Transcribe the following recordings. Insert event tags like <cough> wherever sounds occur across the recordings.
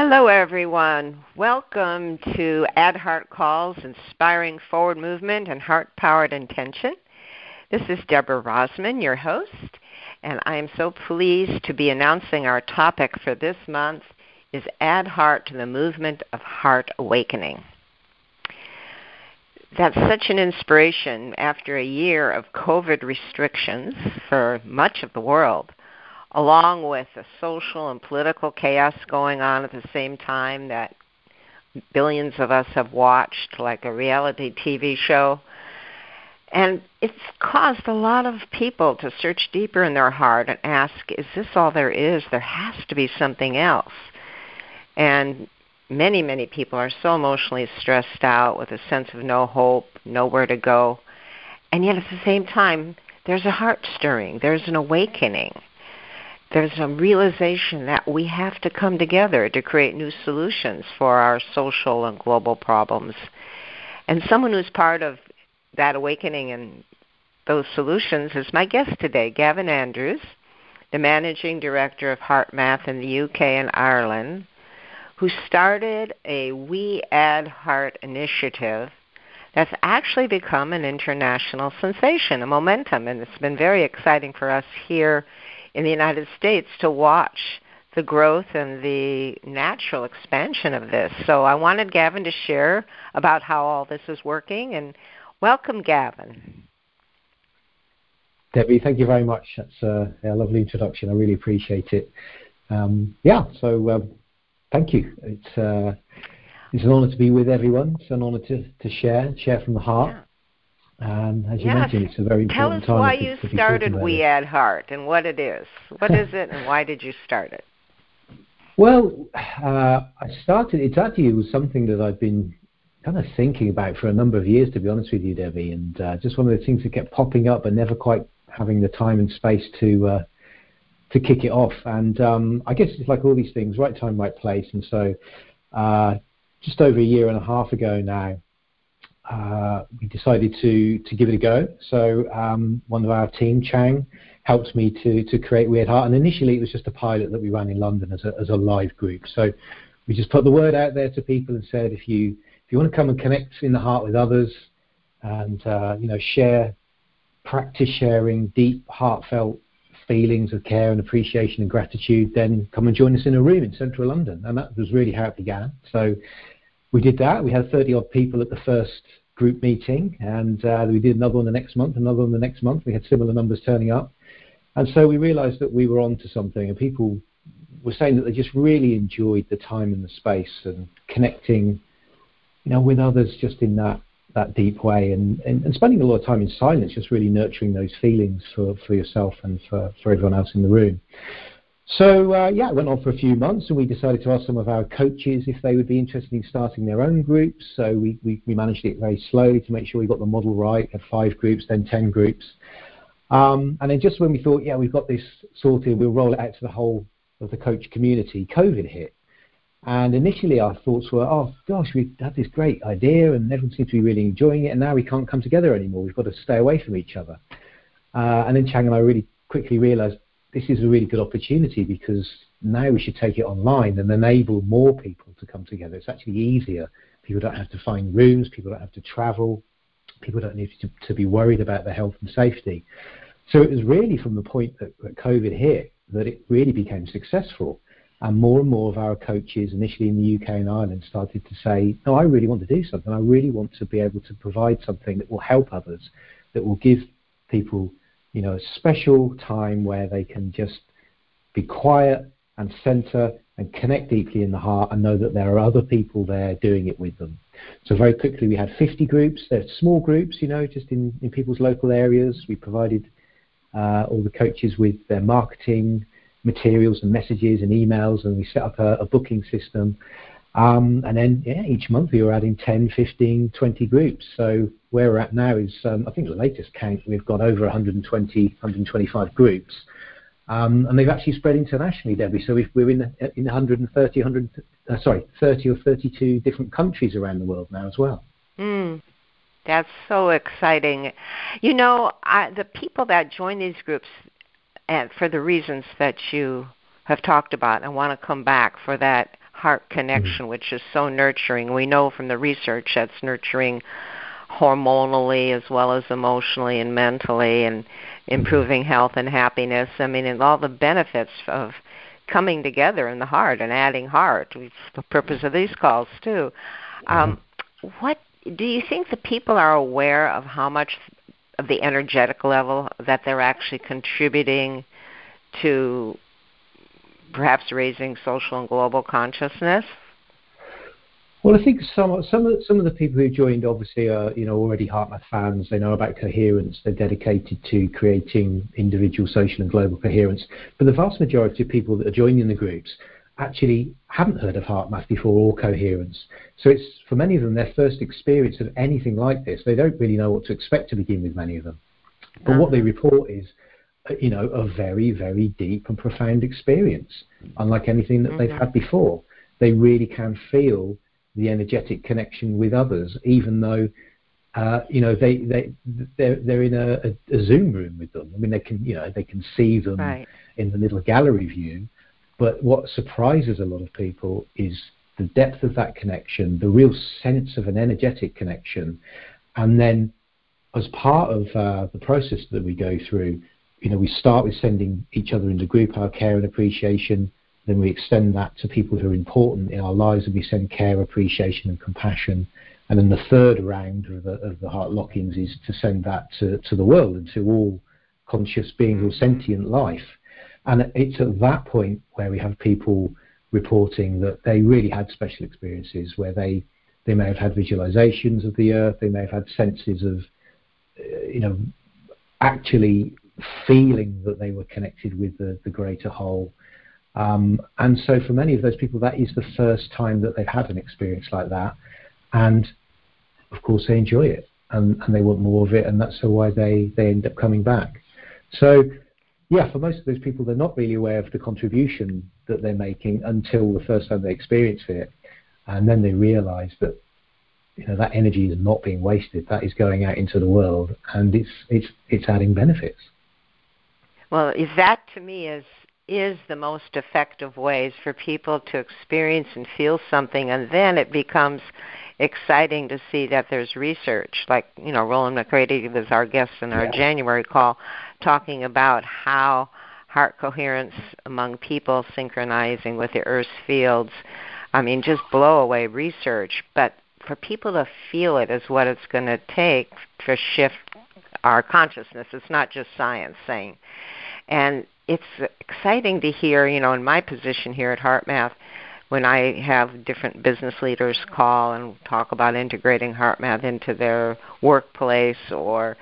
Hello, everyone. Welcome to Add Heart Calls, Inspiring Forward Movement and Heart Powered Intention. This is Deborah Rozman, your host, and I am so pleased to be announcing our topic for this month is Add Heart to the Movement of Heart Awakening. That's such an inspiration after a year of COVID restrictions for much of the world along with the social and political chaos going on at the same time that billions of us have watched, like a reality TV show. And it's caused a lot of people to search deeper in their heart and ask, is this all there is? There has to be something else. And many, many people are so emotionally stressed out with a sense of no hope, nowhere to go. And yet at the same time, there's a heart stirring, there's an awakening there's a realization that we have to come together to create new solutions for our social and global problems. And someone who's part of that awakening and those solutions is my guest today, Gavin Andrews, the managing director of HeartMath in the UK and Ireland, who started a We Add Heart initiative that's actually become an international sensation, a momentum, and it's been very exciting for us here in the United States to watch the growth and the natural expansion of this. So I wanted Gavin to share about how all this is working and welcome Gavin. Debbie, thank you very much. That's a, a lovely introduction. I really appreciate it. Um, yeah, so um, thank you. It's uh, it's an honour to be with everyone. It's an honour to, to share, share from the heart. Yeah. And as you yes. mentioned, it's a very important Tell us why you started We Add Heart and what it is. What is it and why did you start it? <laughs> Well, uh, I started, it actually was something that I've been kind of thinking about for a number of years, to be honest with you, Debbie, and uh, just one of the things that kept popping up but never quite having the time and space to uh, to kick it off. And um, I guess it's like all these things, right time, right place. And so uh, just over a year and a half ago now, uh, we decided to to give it a go. So um, one of our team, Chang, helped me to to create We Add Heart. And initially, it was just a pilot that we ran in London as a as a live group. So we just put the word out there to people and said, if you if you want to come and connect in the heart with others, and uh, you know share, practice sharing deep, heartfelt feelings of care and appreciation and gratitude, then come and join us in a room in central London. And that was really how it began. So we did that. We had 30 odd people at the first group meeting, and uh, we did another one the next month, another one the next month. We had similar numbers turning up. And so we realized that we were on to something, and people were saying that they just really enjoyed the time and the space and connecting, you know, with others just in that that deep way and, and, and spending a lot of time in silence, just really nurturing those feelings for, for yourself and for, for everyone else in the room. So uh, yeah, it went on for a few months, and we decided to ask some of our coaches if they would be interested in starting their own groups. So we, we, we managed it very slowly to make sure we got the model right. Had five groups, then ten groups, um, and then just when we thought, yeah, we've got this sorted, we'll roll it out to the whole of the coach community. COVID hit, and initially our thoughts were, oh gosh, we had this great idea, and everyone seems to be really enjoying it, and now we can't come together anymore. We've got to stay away from each other. Uh, and then Chang and I really quickly realised this is a really good opportunity because now we should take it online and enable more people to come together. It's actually easier. People don't have to find rooms, people don't have to travel, people don't need to, to be worried about their health and safety. So it was really from the point that, that COVID hit that it really became successful. And more and more of our coaches, initially in the UK and Ireland, started to say, No, I really want to do something. I really want to be able to provide something that will help others, that will give people you know, a special time where they can just be quiet and center and connect deeply in the heart and know that there are other people there doing it with them. So very quickly we had 50 groups. They're small groups, you know, just in, in people's local areas. We provided uh, all the coaches with their marketing materials and messages and emails and we set up a, a booking system. Um, and then yeah, each month we were adding 10, 15, 20 groups. So where we're at now is, um, I think the latest count, we've got over 120, 125 groups. Um, and they've actually spread internationally, Debbie. So we're in, in 130, 100, uh, sorry, 30 or 32 different countries around the world now as well. Mm, that's so exciting. You know, I, the people that join these groups, and for the reasons that you have talked about, and want to come back for that heart connection, mm-hmm. which is so nurturing. We know from the research that's nurturing hormonally as well as emotionally and mentally and improving health and happiness. I mean, and all the benefits of coming together in the heart and adding heart. It's the purpose of these calls too. Um, what do you think the people are aware of how much of the energetic level that they're actually contributing to perhaps raising social and global consciousness? Well, I think some some of some of the people who joined obviously are you know already HeartMath fans. They know about coherence. They're dedicated to creating individual, social, and global coherence. But the vast majority of people that are joining the groups actually haven't heard of HeartMath before or coherence. So it's for many of them their first experience of anything like this. They don't really know what to expect to begin with. Many of them, but what they report is you know a very very deep and profound experience, unlike anything that mm-hmm. they've had before. They really can feel the energetic connection with others, even though uh, you know they they they're, they're in a, a, Zoom room with them. I mean, they can you know they can see them right. in the little gallery view, but what surprises a lot of people is the depth of that connection, the real sense of an energetic connection, and then as part of uh, the process that we go through, you know, we start with sending each other in the group our care and appreciation then we extend that to people who are important in our lives and we send care, appreciation, and compassion. And then the third round of the, of the heart lock-ins is to send that to, to the world and to all conscious beings or sentient life. And it's at that point where we have people reporting that they really had special experiences where they, they may have had visualizations of the earth, they may have had senses of, uh, you know, actually feeling that they were connected with the, the greater whole um, and so for many of those people, that is the first time that they've had an experience like that. And of course, they enjoy it and, and they want more of it, and that's why they, they end up coming back. So, yeah, for most of those people, they're not really aware of the contribution that they're making until the first time they experience it. And then they realize that you know that energy is not being wasted. That is going out into the world, and it's it's it's adding benefits. Well, is that to me is is the most effective ways for people to experience and feel something, and then it becomes exciting to see that there's research. Like, you know, Rollin McCraty was our guest in our yeah. January call talking about how heart coherence among people synchronizing with the Earth's fields. I mean, just blow away research. But for people to feel it is what it's going to take to shift our consciousness. It's not just science saying. And it's exciting to hear, you know, in my position here at HeartMath, when I have different business leaders call and talk about integrating HeartMath into their workplace or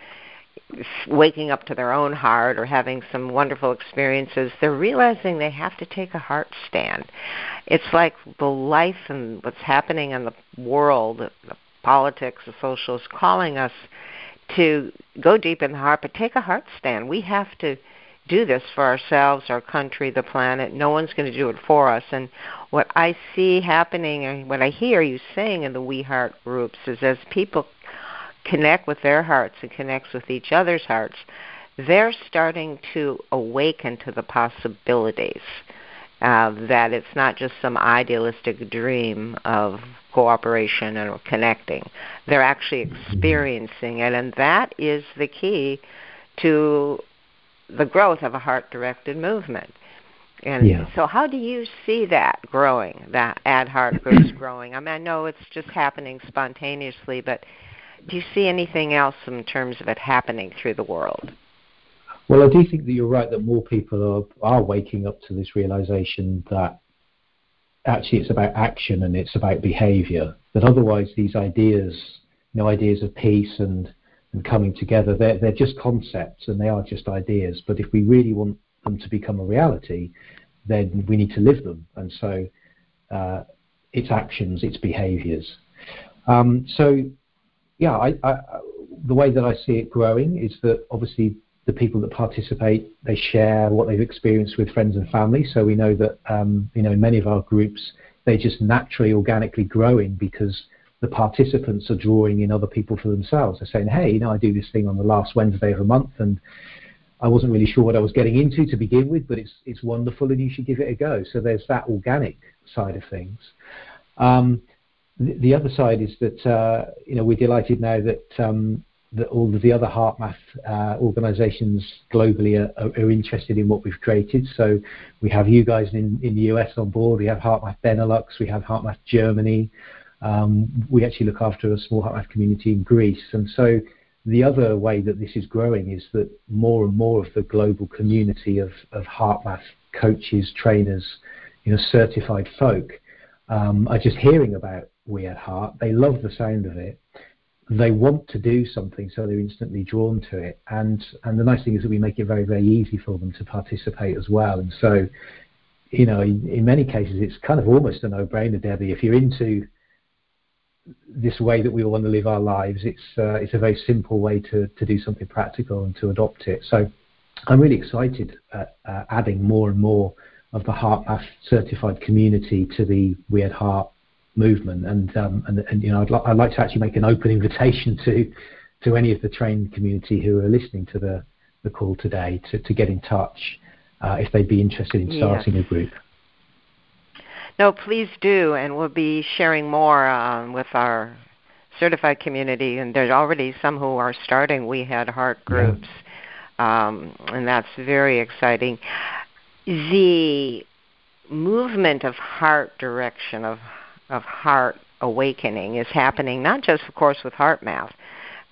waking up to their own heart or having some wonderful experiences, they're realizing they have to take a heart stand. It's like the life and what's happening in the world, the politics, the social is calling us to go deep in the heart, but take a heart stand. We have to do this for ourselves, our country, the planet. No one's going to do it for us. And what I see happening, and what I hear you saying in the We Heart groups, is as people connect with their hearts and connects with each other's hearts, they're starting to awaken to the possibilities. Uh, that it's not just some idealistic dream of cooperation and connecting. They're actually experiencing it, and that is the key to the growth of a heart directed movement. And yeah. so, how do you see that growing, that ad heart groups <clears throat> growing? I mean, I know it's just happening spontaneously, but do you see anything else in terms of it happening through the world? Well, I do think that you're right that more people are, are waking up to this realization that actually it's about action and it's about behavior. That otherwise, these ideas, you know, ideas of peace and and coming together. They're, they're just concepts and they are just ideas. But if we really want them to become a reality, then we need to live them. And so uh, it's actions, it's behaviors. Um, so, yeah, I, I, the way that I see it growing is that obviously the people that participate they share what they've experienced with friends and family. So we know that um, you know in many of our groups they're just naturally organically growing because the participants are drawing in other people for themselves. They're saying, hey, you know, I do this thing on the last Wednesday of a month, and I wasn't really sure what I was getting into to begin with, but it's it's wonderful and you should give it a go. So there's that organic side of things. Um, the, the, other side is that uh, you know we're delighted now that um, that all of the other HeartMath uh, organisations globally are, are, are, interested in what we've created. So we have you guys in, in the US on board. We have HeartMath Benelux. We have HeartMath Germany. Um, we actually look after a small HeartMath community in Greece, and so the other way that this is growing is that more and more of the global community of, of HeartMath coaches, trainers, you know, certified folk um, are just hearing about We Add Heart. They love the sound of it. They want to do something, so they're instantly drawn to it. And and the nice thing is that we make it very very easy for them to participate as well. And so, you know, in, in many cases, it's kind of almost a no-brainer, Debbie. If you're into this way that we all want to live our lives. It's uh, it's a very simple way to, to do something practical and to adopt it. So I'm really excited at uh, adding more and more of the HeartMath certified community to the We Add Heart movement. And um, and, and you know I'd, li- I'd like to actually make an open <laughs> invitation to to any of the trained community who are listening to the, the call today to, to get in touch uh, if they'd be interested in starting yes. a group. No, please do, and we'll be sharing more um, with our certified community. And there's already some who are starting. We Add Heart groups, um, and that's very exciting. The movement of heart direction of of heart awakening is happening not just, of course, with HeartMath.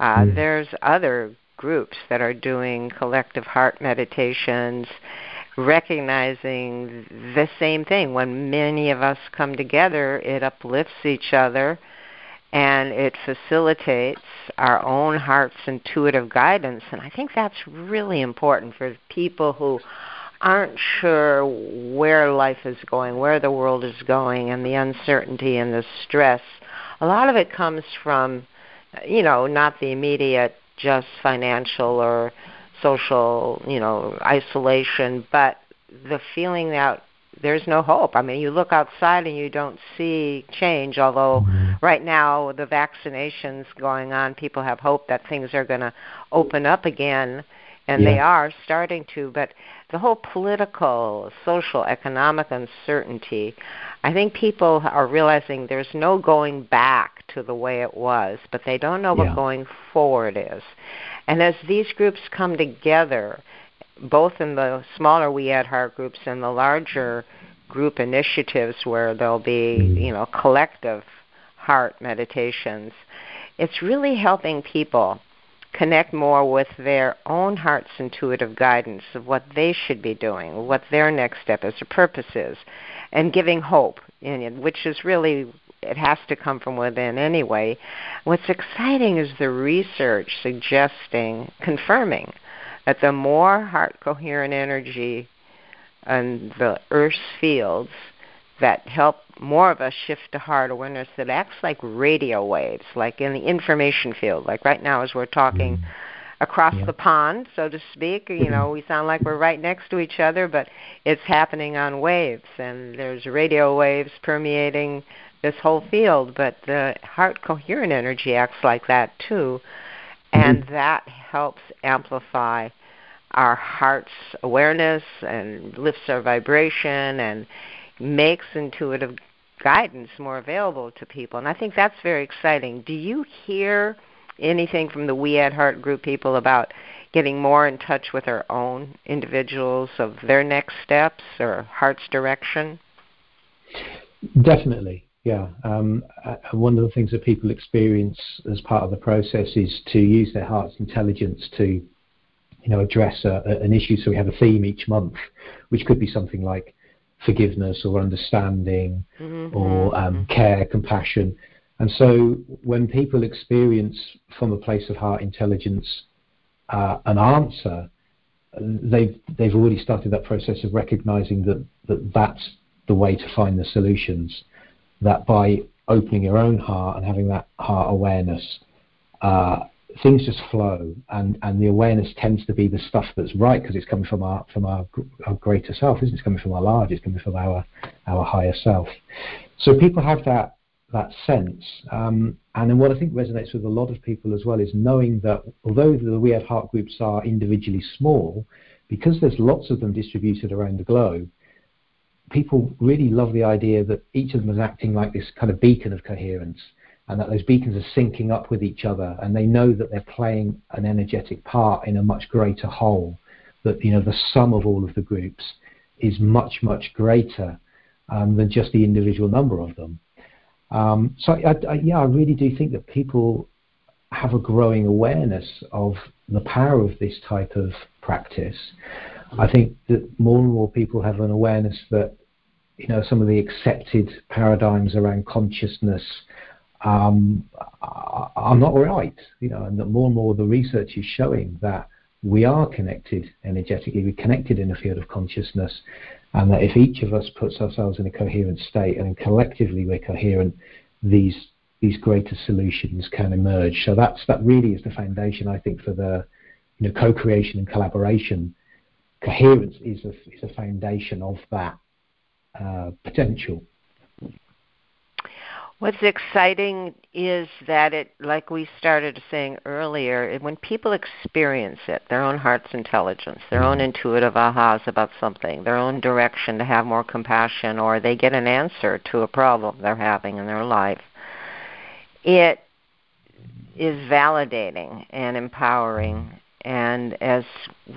Uh, mm. There's other groups that are doing collective heart meditations recognizing the same thing. When many of us come together, it uplifts each other and it facilitates our own heart's intuitive guidance. And I think that's really important for people who aren't sure where life is going, where the world is going, and the uncertainty and the stress. A lot of it comes from, you know, not the immediate just financial or social, you know, isolation, but the feeling that there's no hope. I mean, you look outside and you don't see change, although mm-hmm. right now the vaccinations going on, people have hope that things are going to open up again, and yeah. they are starting to, but the whole political, social, economic uncertainty, I think people are realizing there's no going back to the way it was, but they don't know yeah. what going forward is. And as these groups come together, both in the smaller We Add Heart groups and the larger group initiatives where there'll be, mm-hmm. you know, collective heart meditations, it's really helping people connect more with their own heart's intuitive guidance of what they should be doing, what their next step is, their purpose is, and giving hope which is really it has to come from within anyway. What's exciting is the research suggesting, confirming that the more heart coherent energy and the Earth's fields that help more of us shift to heart awareness that acts like radio waves, like in the information field. Like right now, as we're talking mm. across yeah. the pond, so to speak, you know, we sound like we're right next to each other, but it's happening on waves, and there's radio waves permeating this whole field. But the heart coherent energy acts like that too, and mm-hmm. that helps amplify our heart's awareness and lifts our vibration and makes intuitive guidance more available to people. And I think that's very exciting. Do you hear anything from the We Add Heart group people about getting more in touch with our own individuals of their next steps or heart's direction? Definitely. Yeah, um, one of the things that people experience as part of the process is to use their heart's intelligence to, you know, address a, an issue. So we have a theme each month, which could be something like forgiveness or understanding mm-hmm. or um, mm-hmm. care, compassion. And so when people experience from a place of heart intelligence uh, an answer, they've they've already started that process of recognizing that, that that's the way to find the solutions that by opening your own heart and having that heart awareness, uh, things just flow, and, and the awareness tends to be the stuff that's right because it's coming from our from our, our greater self, isn't it? It's coming from our large, it's coming from our our higher self. So people have that that sense. Um, and then what I think resonates with a lot of people as well is knowing that although the We Add Heart groups are individually small, because there's lots of them distributed around the globe, people really love the idea that each of them is acting like this kind of beacon of coherence and that those beacons are syncing up with each other and they know that they're playing an energetic part in a much greater whole that you know the sum of all of the groups is much much greater um, than just the individual number of them um, so I, I, yeah, I really do think that people have a growing awareness of the power of this type of practice. I think that more and more people have an awareness that you know some of the accepted paradigms around consciousness um, are not right. You know, and that more and more the research is showing that we are connected energetically. We're connected in a field of consciousness, and that if each of us puts ourselves in a coherent state and collectively we're coherent, these these greater solutions can emerge. So that's that really is the foundation, I think, for the you know co-creation and collaboration. Coherence is a is a foundation of that uh, potential. What's exciting is that it, like we started saying earlier, when people experience it, their own heart's intelligence, their own mm-hmm. intuitive ahas about something, their own direction to have more compassion, or they get an answer to a problem they're having in their life, it is validating and empowering. And as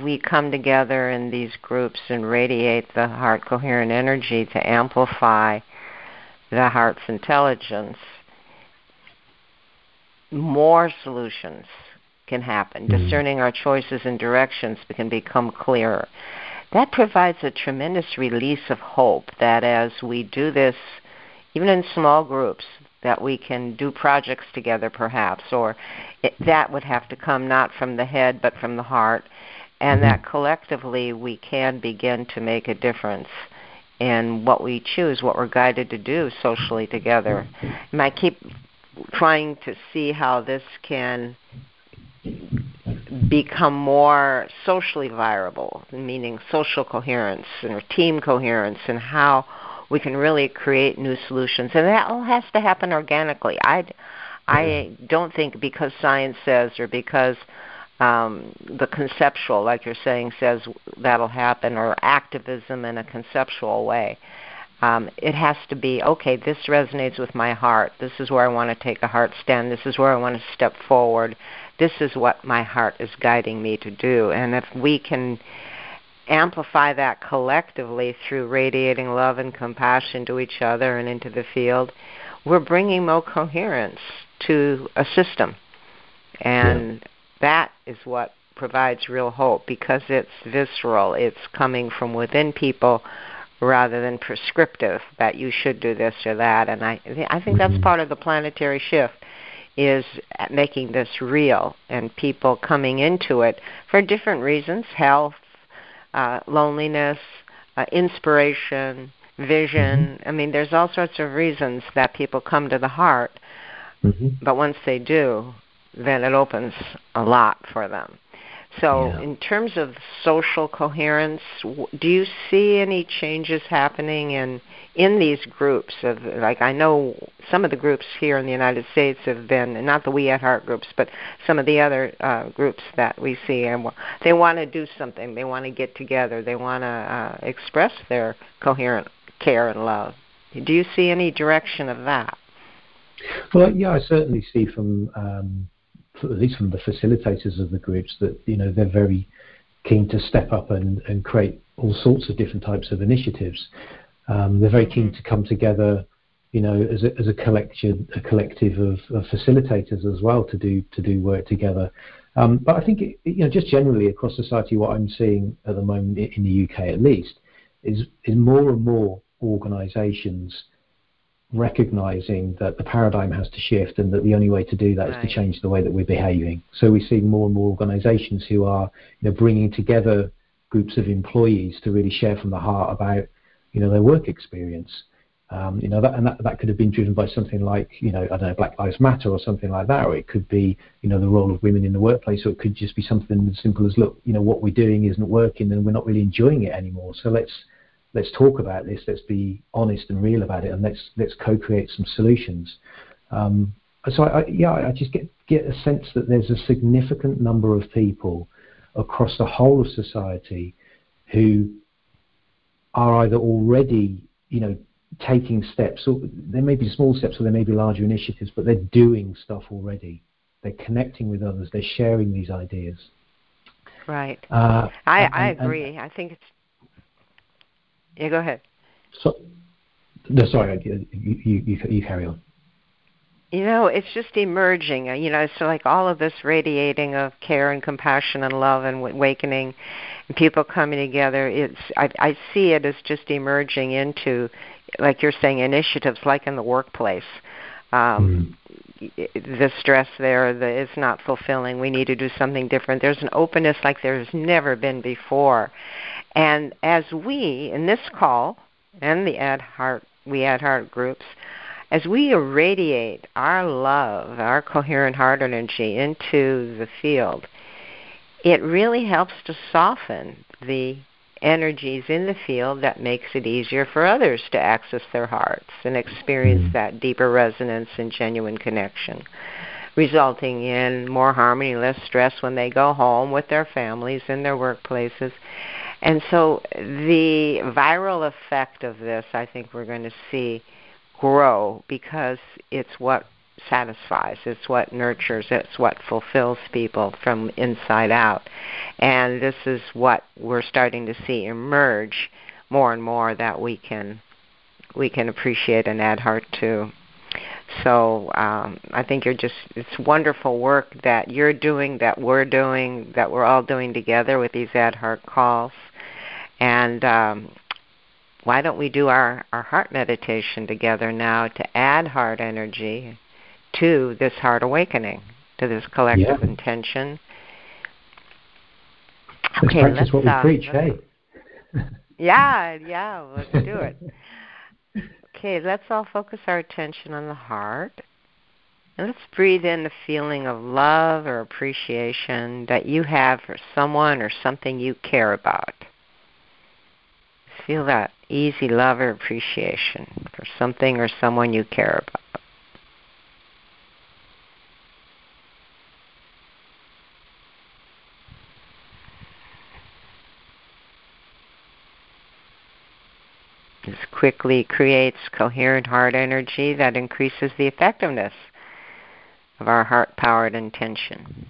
we come together in these groups and radiate the heart coherent energy to amplify the heart's intelligence, more solutions can happen. Mm-hmm. Discerning our choices and directions can become clearer. That provides a tremendous release of hope that as we do this, even in small groups, that we can do projects together perhaps, or it, that would have to come not from the head but from the heart, and mm-hmm. that collectively we can begin to make a difference in what we choose, what we're guided to do socially together. And I keep trying to see how this can become more socially viable, meaning social coherence and team coherence, and how we can really create new solutions. And that all has to happen organically. I, I don't think because science says or because um, the conceptual, like you're saying, says that'll happen, or activism in a conceptual way. Um, it has to be okay. This resonates with my heart. This is where I want to take a heart stand. This is where I want to step forward. This is what my heart is guiding me to do. And if we can amplify that collectively through radiating love and compassion to each other and into the field, we're bringing more coherence to a system. And yeah that is what provides real hope because it's visceral. It's coming from within people rather than prescriptive that you should do this or that. And I, I think that's mm-hmm. part of the planetary shift is making this real and people coming into it for different reasons: health, uh, loneliness, uh, inspiration, vision. Mm-hmm. I mean, there's all sorts of reasons that people come to the heart. Mm-hmm. But once they do, then it opens a lot for them. So, yeah. in terms of social coherence, do you see any changes happening in in these groups? Of like, I know some of the groups here in the United States have been not the We Add Heart groups, but some of the other uh, groups that we see, and they want to do something. They want to get together. They want to uh, express their coherent care and love. Do you see any direction of that? Well, yeah, I certainly see from. Um, at least from the facilitators of the groups, that you know they're very keen to step up and, and create all sorts of different types of initiatives. Um, they're very keen to come together, you know, as a, as a collection, a collective of, of facilitators as well to do to do work together. Um, but I think, it, you know, just generally across society, what I'm seeing at the moment in the UK, at least, is is more and more organisations recognizing that the paradigm has to shift and that the only way to do that right. is to change the way that we're behaving. So we see more and more organizations who are you know, bringing together groups of employees to really share from the heart about you know, their work experience. Um, you know, that, and that, that could have been driven by something like, you know, I don't know, Black Lives Matter or something like that, or it could be, you know, the role of women in the workplace, or it could just be something as simple as, look, you know, what we're doing isn't working and we're not really enjoying it anymore. So let's let's talk about this. Let's be honest and real about it, and let's let's co-create some solutions. Um, so I, I, yeah, I just get get a sense that there's a significant number of people across the whole of society who are either already, you know, taking steps, or there may be small steps or there may be larger initiatives, but they're doing stuff already. They're connecting with others. They're sharing these ideas. Right. Uh, I, and, I agree. And, I think it's. Yeah, go ahead. So, no, sorry, you, you, you, carry on. You know, it's just emerging. Uh, you know, so like all of this radiating of care and compassion and love and awakening, and people coming together. It's I, I see it as just emerging into, like you're saying, initiatives like in the workplace. Um, mm. The stress there, the it's not fulfilling. We need to do something different. There's an openness like there's never been before, and as we in this call and the Add Heart, we Add Heart groups as we irradiate our love, our coherent heart energy into the field, it really helps to soften the energies in the field that makes it easier for others to access their hearts and experience mm-hmm. that deeper resonance and genuine connection, resulting in more harmony, less stress when they go home with their families in their workplaces. And so the viral effect of this, I think we're going to see grow because it's what satisfies, it's what nurtures, it's what fulfills people from inside out. And this is what we're starting to see emerge more and more that we can we can appreciate and add heart to. So um, I think you're just it's wonderful work that you're doing, that we're doing, that we're all doing together with these add heart calls. And um, why don't we do our, our heart meditation together now to add heart energy to this heart awakening, to this collective yeah. intention? Let's okay, practice let's, what we uh, preach, hey? <laughs> yeah, yeah, let's do it. okay, let's all focus our attention on the heart. And let's breathe in the feeling of love or appreciation that you have for someone or something you care about. Feel that easy love or appreciation for something or someone you care about. This quickly creates coherent heart energy that increases the effectiveness of our heart powered intention.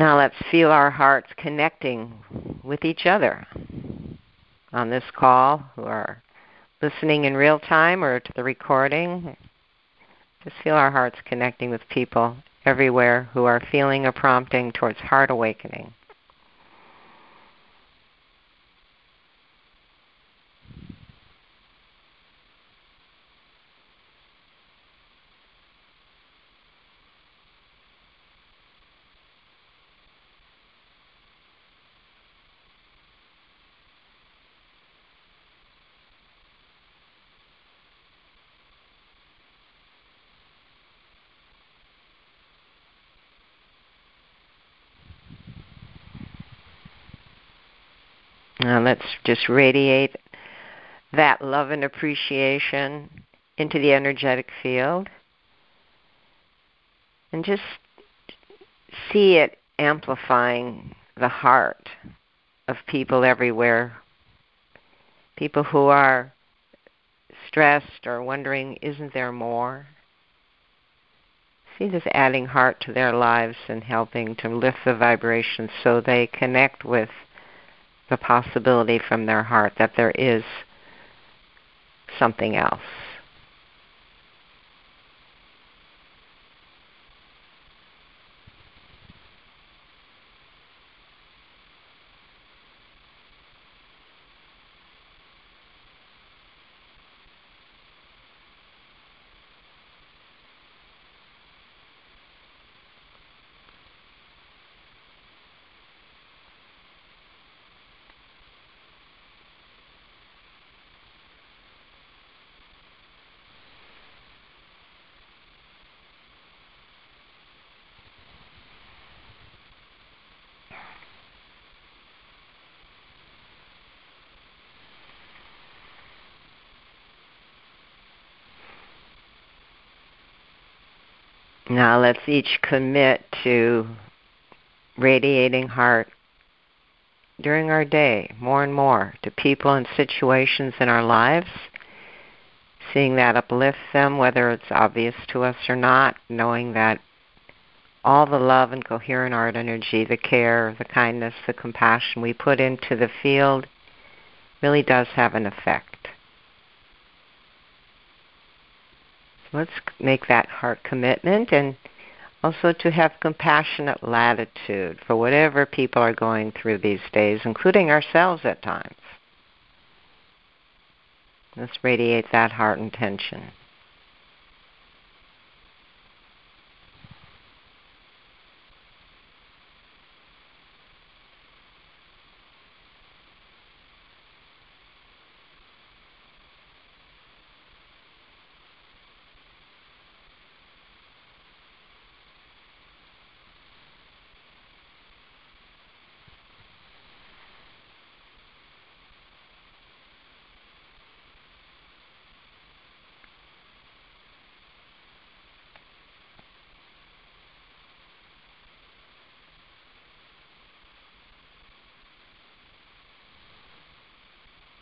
Now let's feel our hearts connecting with each other on this call who are listening in real time or to the recording. Just feel our hearts connecting with people everywhere who are feeling a prompting towards heart awakening. Now let's just radiate that love and appreciation into the energetic field and just see it amplifying the heart of people everywhere. People who are stressed or wondering, isn't there more? See this adding heart to their lives and helping to lift the vibration so they connect with the possibility from their heart that there is something else. Now let's each commit to radiating heart during our day more and more to people and situations in our lives, seeing that uplift them, whether it's obvious to us or not, knowing that all the love and coherent art energy, the care, the kindness, the compassion we put into the field really does have an effect. So let's make that heart commitment and also to have compassionate latitude for whatever people are going through these days, including ourselves at times. Let's radiate that heart intention.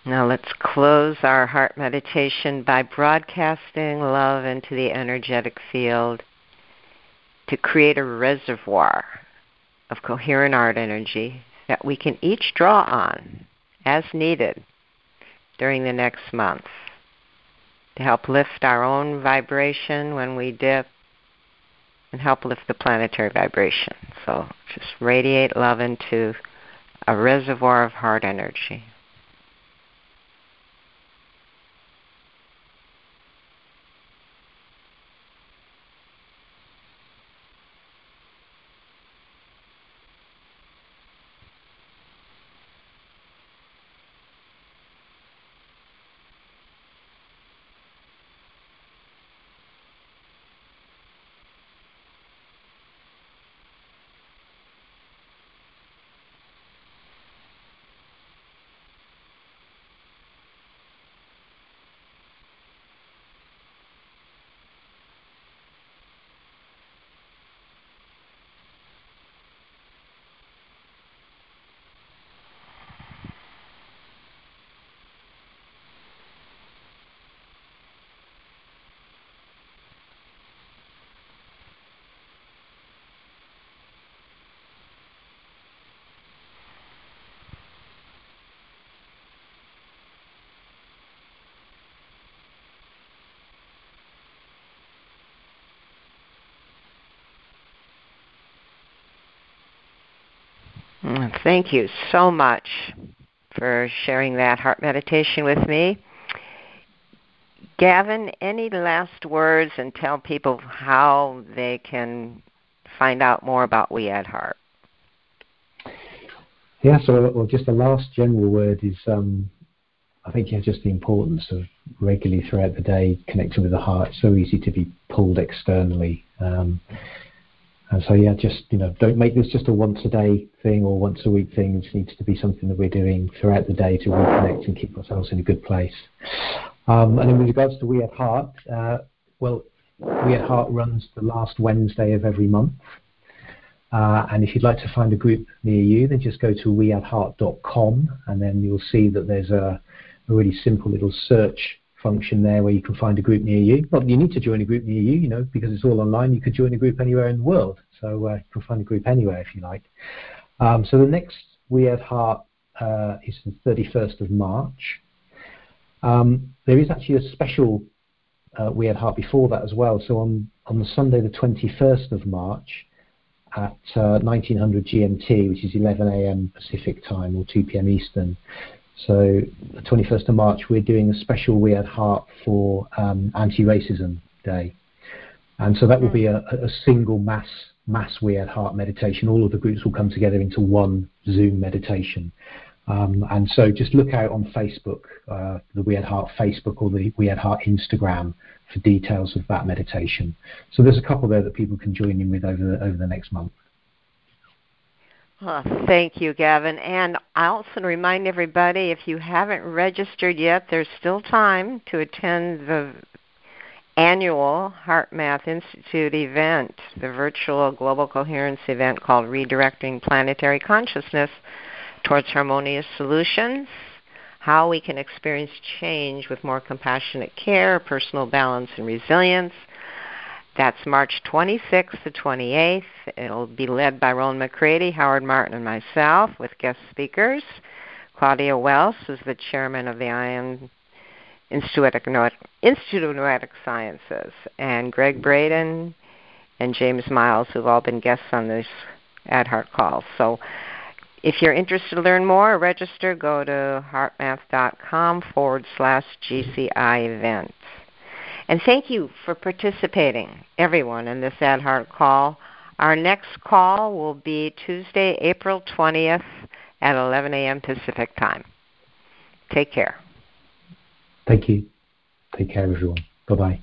Now let's close our heart meditation by broadcasting love into the energetic field to create a reservoir of coherent art energy that we can each draw on as needed during the next month to help lift our own vibration when we dip and help lift the planetary vibration. So just radiate love into a reservoir of heart energy. Thank you so much for sharing that heart meditation with me. Gavin, any last words and tell people how they can find out more about We Add Heart? Yeah, so well, just the last general word is um, I think yeah, just the importance of regularly throughout the day connecting with the heart. It's so easy to be pulled externally. Um, and so yeah, just you know, don't make this just a once a day thing or once a week thing. It needs to be something that we're doing throughout the day to reconnect and keep ourselves in a good place. Um, and then with regards to We Add Heart, uh, well, We Add Heart runs the last Wednesday of every month. Uh, and if you'd like to find a group near you, then just go to weaddheart.com and then you'll see that there's a, a really simple little search function there where you can find a group near you. Not you need to join a group near you, you know, because it's all online. You could join a group anywhere in the world, so uh, you can find a group anywhere if you like. Um, so the next We Add Heart uh, is the 31st of March. Um, there is actually a special uh, We Add Heart before that as well. So on on the Sunday, the 21st of March, at uh, 1900 GMT, which is 11 a.m. Pacific time or 2 p.m. Eastern. So the 21st of March, we're doing a special We Add Heart for um, Anti-Racism Day. And so that will be a, a, single mass mass We Add Heart meditation. All of the groups will come together into one Zoom meditation. Um, and so just look out on Facebook, uh, the We Add Heart Facebook or the We Add Heart Instagram for details of that meditation. So there's a couple there that people can join in with over the, over the next month. Oh, thank you, Gavin. And I also remind everybody if you haven't registered yet, there's still time to attend the annual HeartMath Institute event, the virtual global coherence event called Redirecting Planetary Consciousness Towards Harmonious Solutions How We Can Experience Change with More Compassionate Care, Personal Balance, and Resilience. That's March 26th to 28th. It'll be led by Rollin McCraty, Howard Martin, and myself with guest speakers. Claudia Welss is the chairman of the ION Institute of, Noetic, Sciences, and Gregg Braden and James Miles, who've all been guests on this Add Heart call. So if you're interested to learn more, register, go to heartmath.com forward slash GCI event. And thank you for participating, everyone, in this Add Heart call. Our next call will be Tuesday, April 20th at 11 a.m. Pacific time. Take care. Thank you. Take care, everyone. Bye bye.